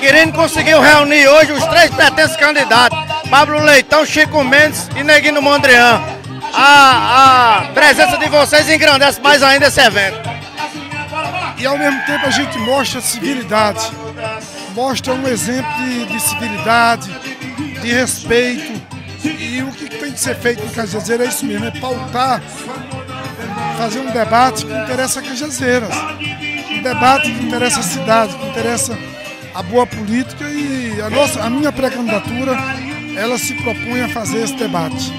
Querendo conseguiu reunir hoje os três pertences candidatos: Pablo Leitão, Chico Mendes e Neguinho Mondrian. A, a presença de vocês engrandece mais ainda esse evento. E ao mesmo tempo a gente mostra civilidade, mostra um exemplo de, de civilidade, de respeito. E o que tem que ser feito em Cajazeiras é isso mesmo, é pautar, fazer um debate que interessa a Cajazeiras. Um debate que interessa a cidade, que interessa a boa política e a, nossa, a minha pré-candidatura, ela se propõe a fazer esse debate.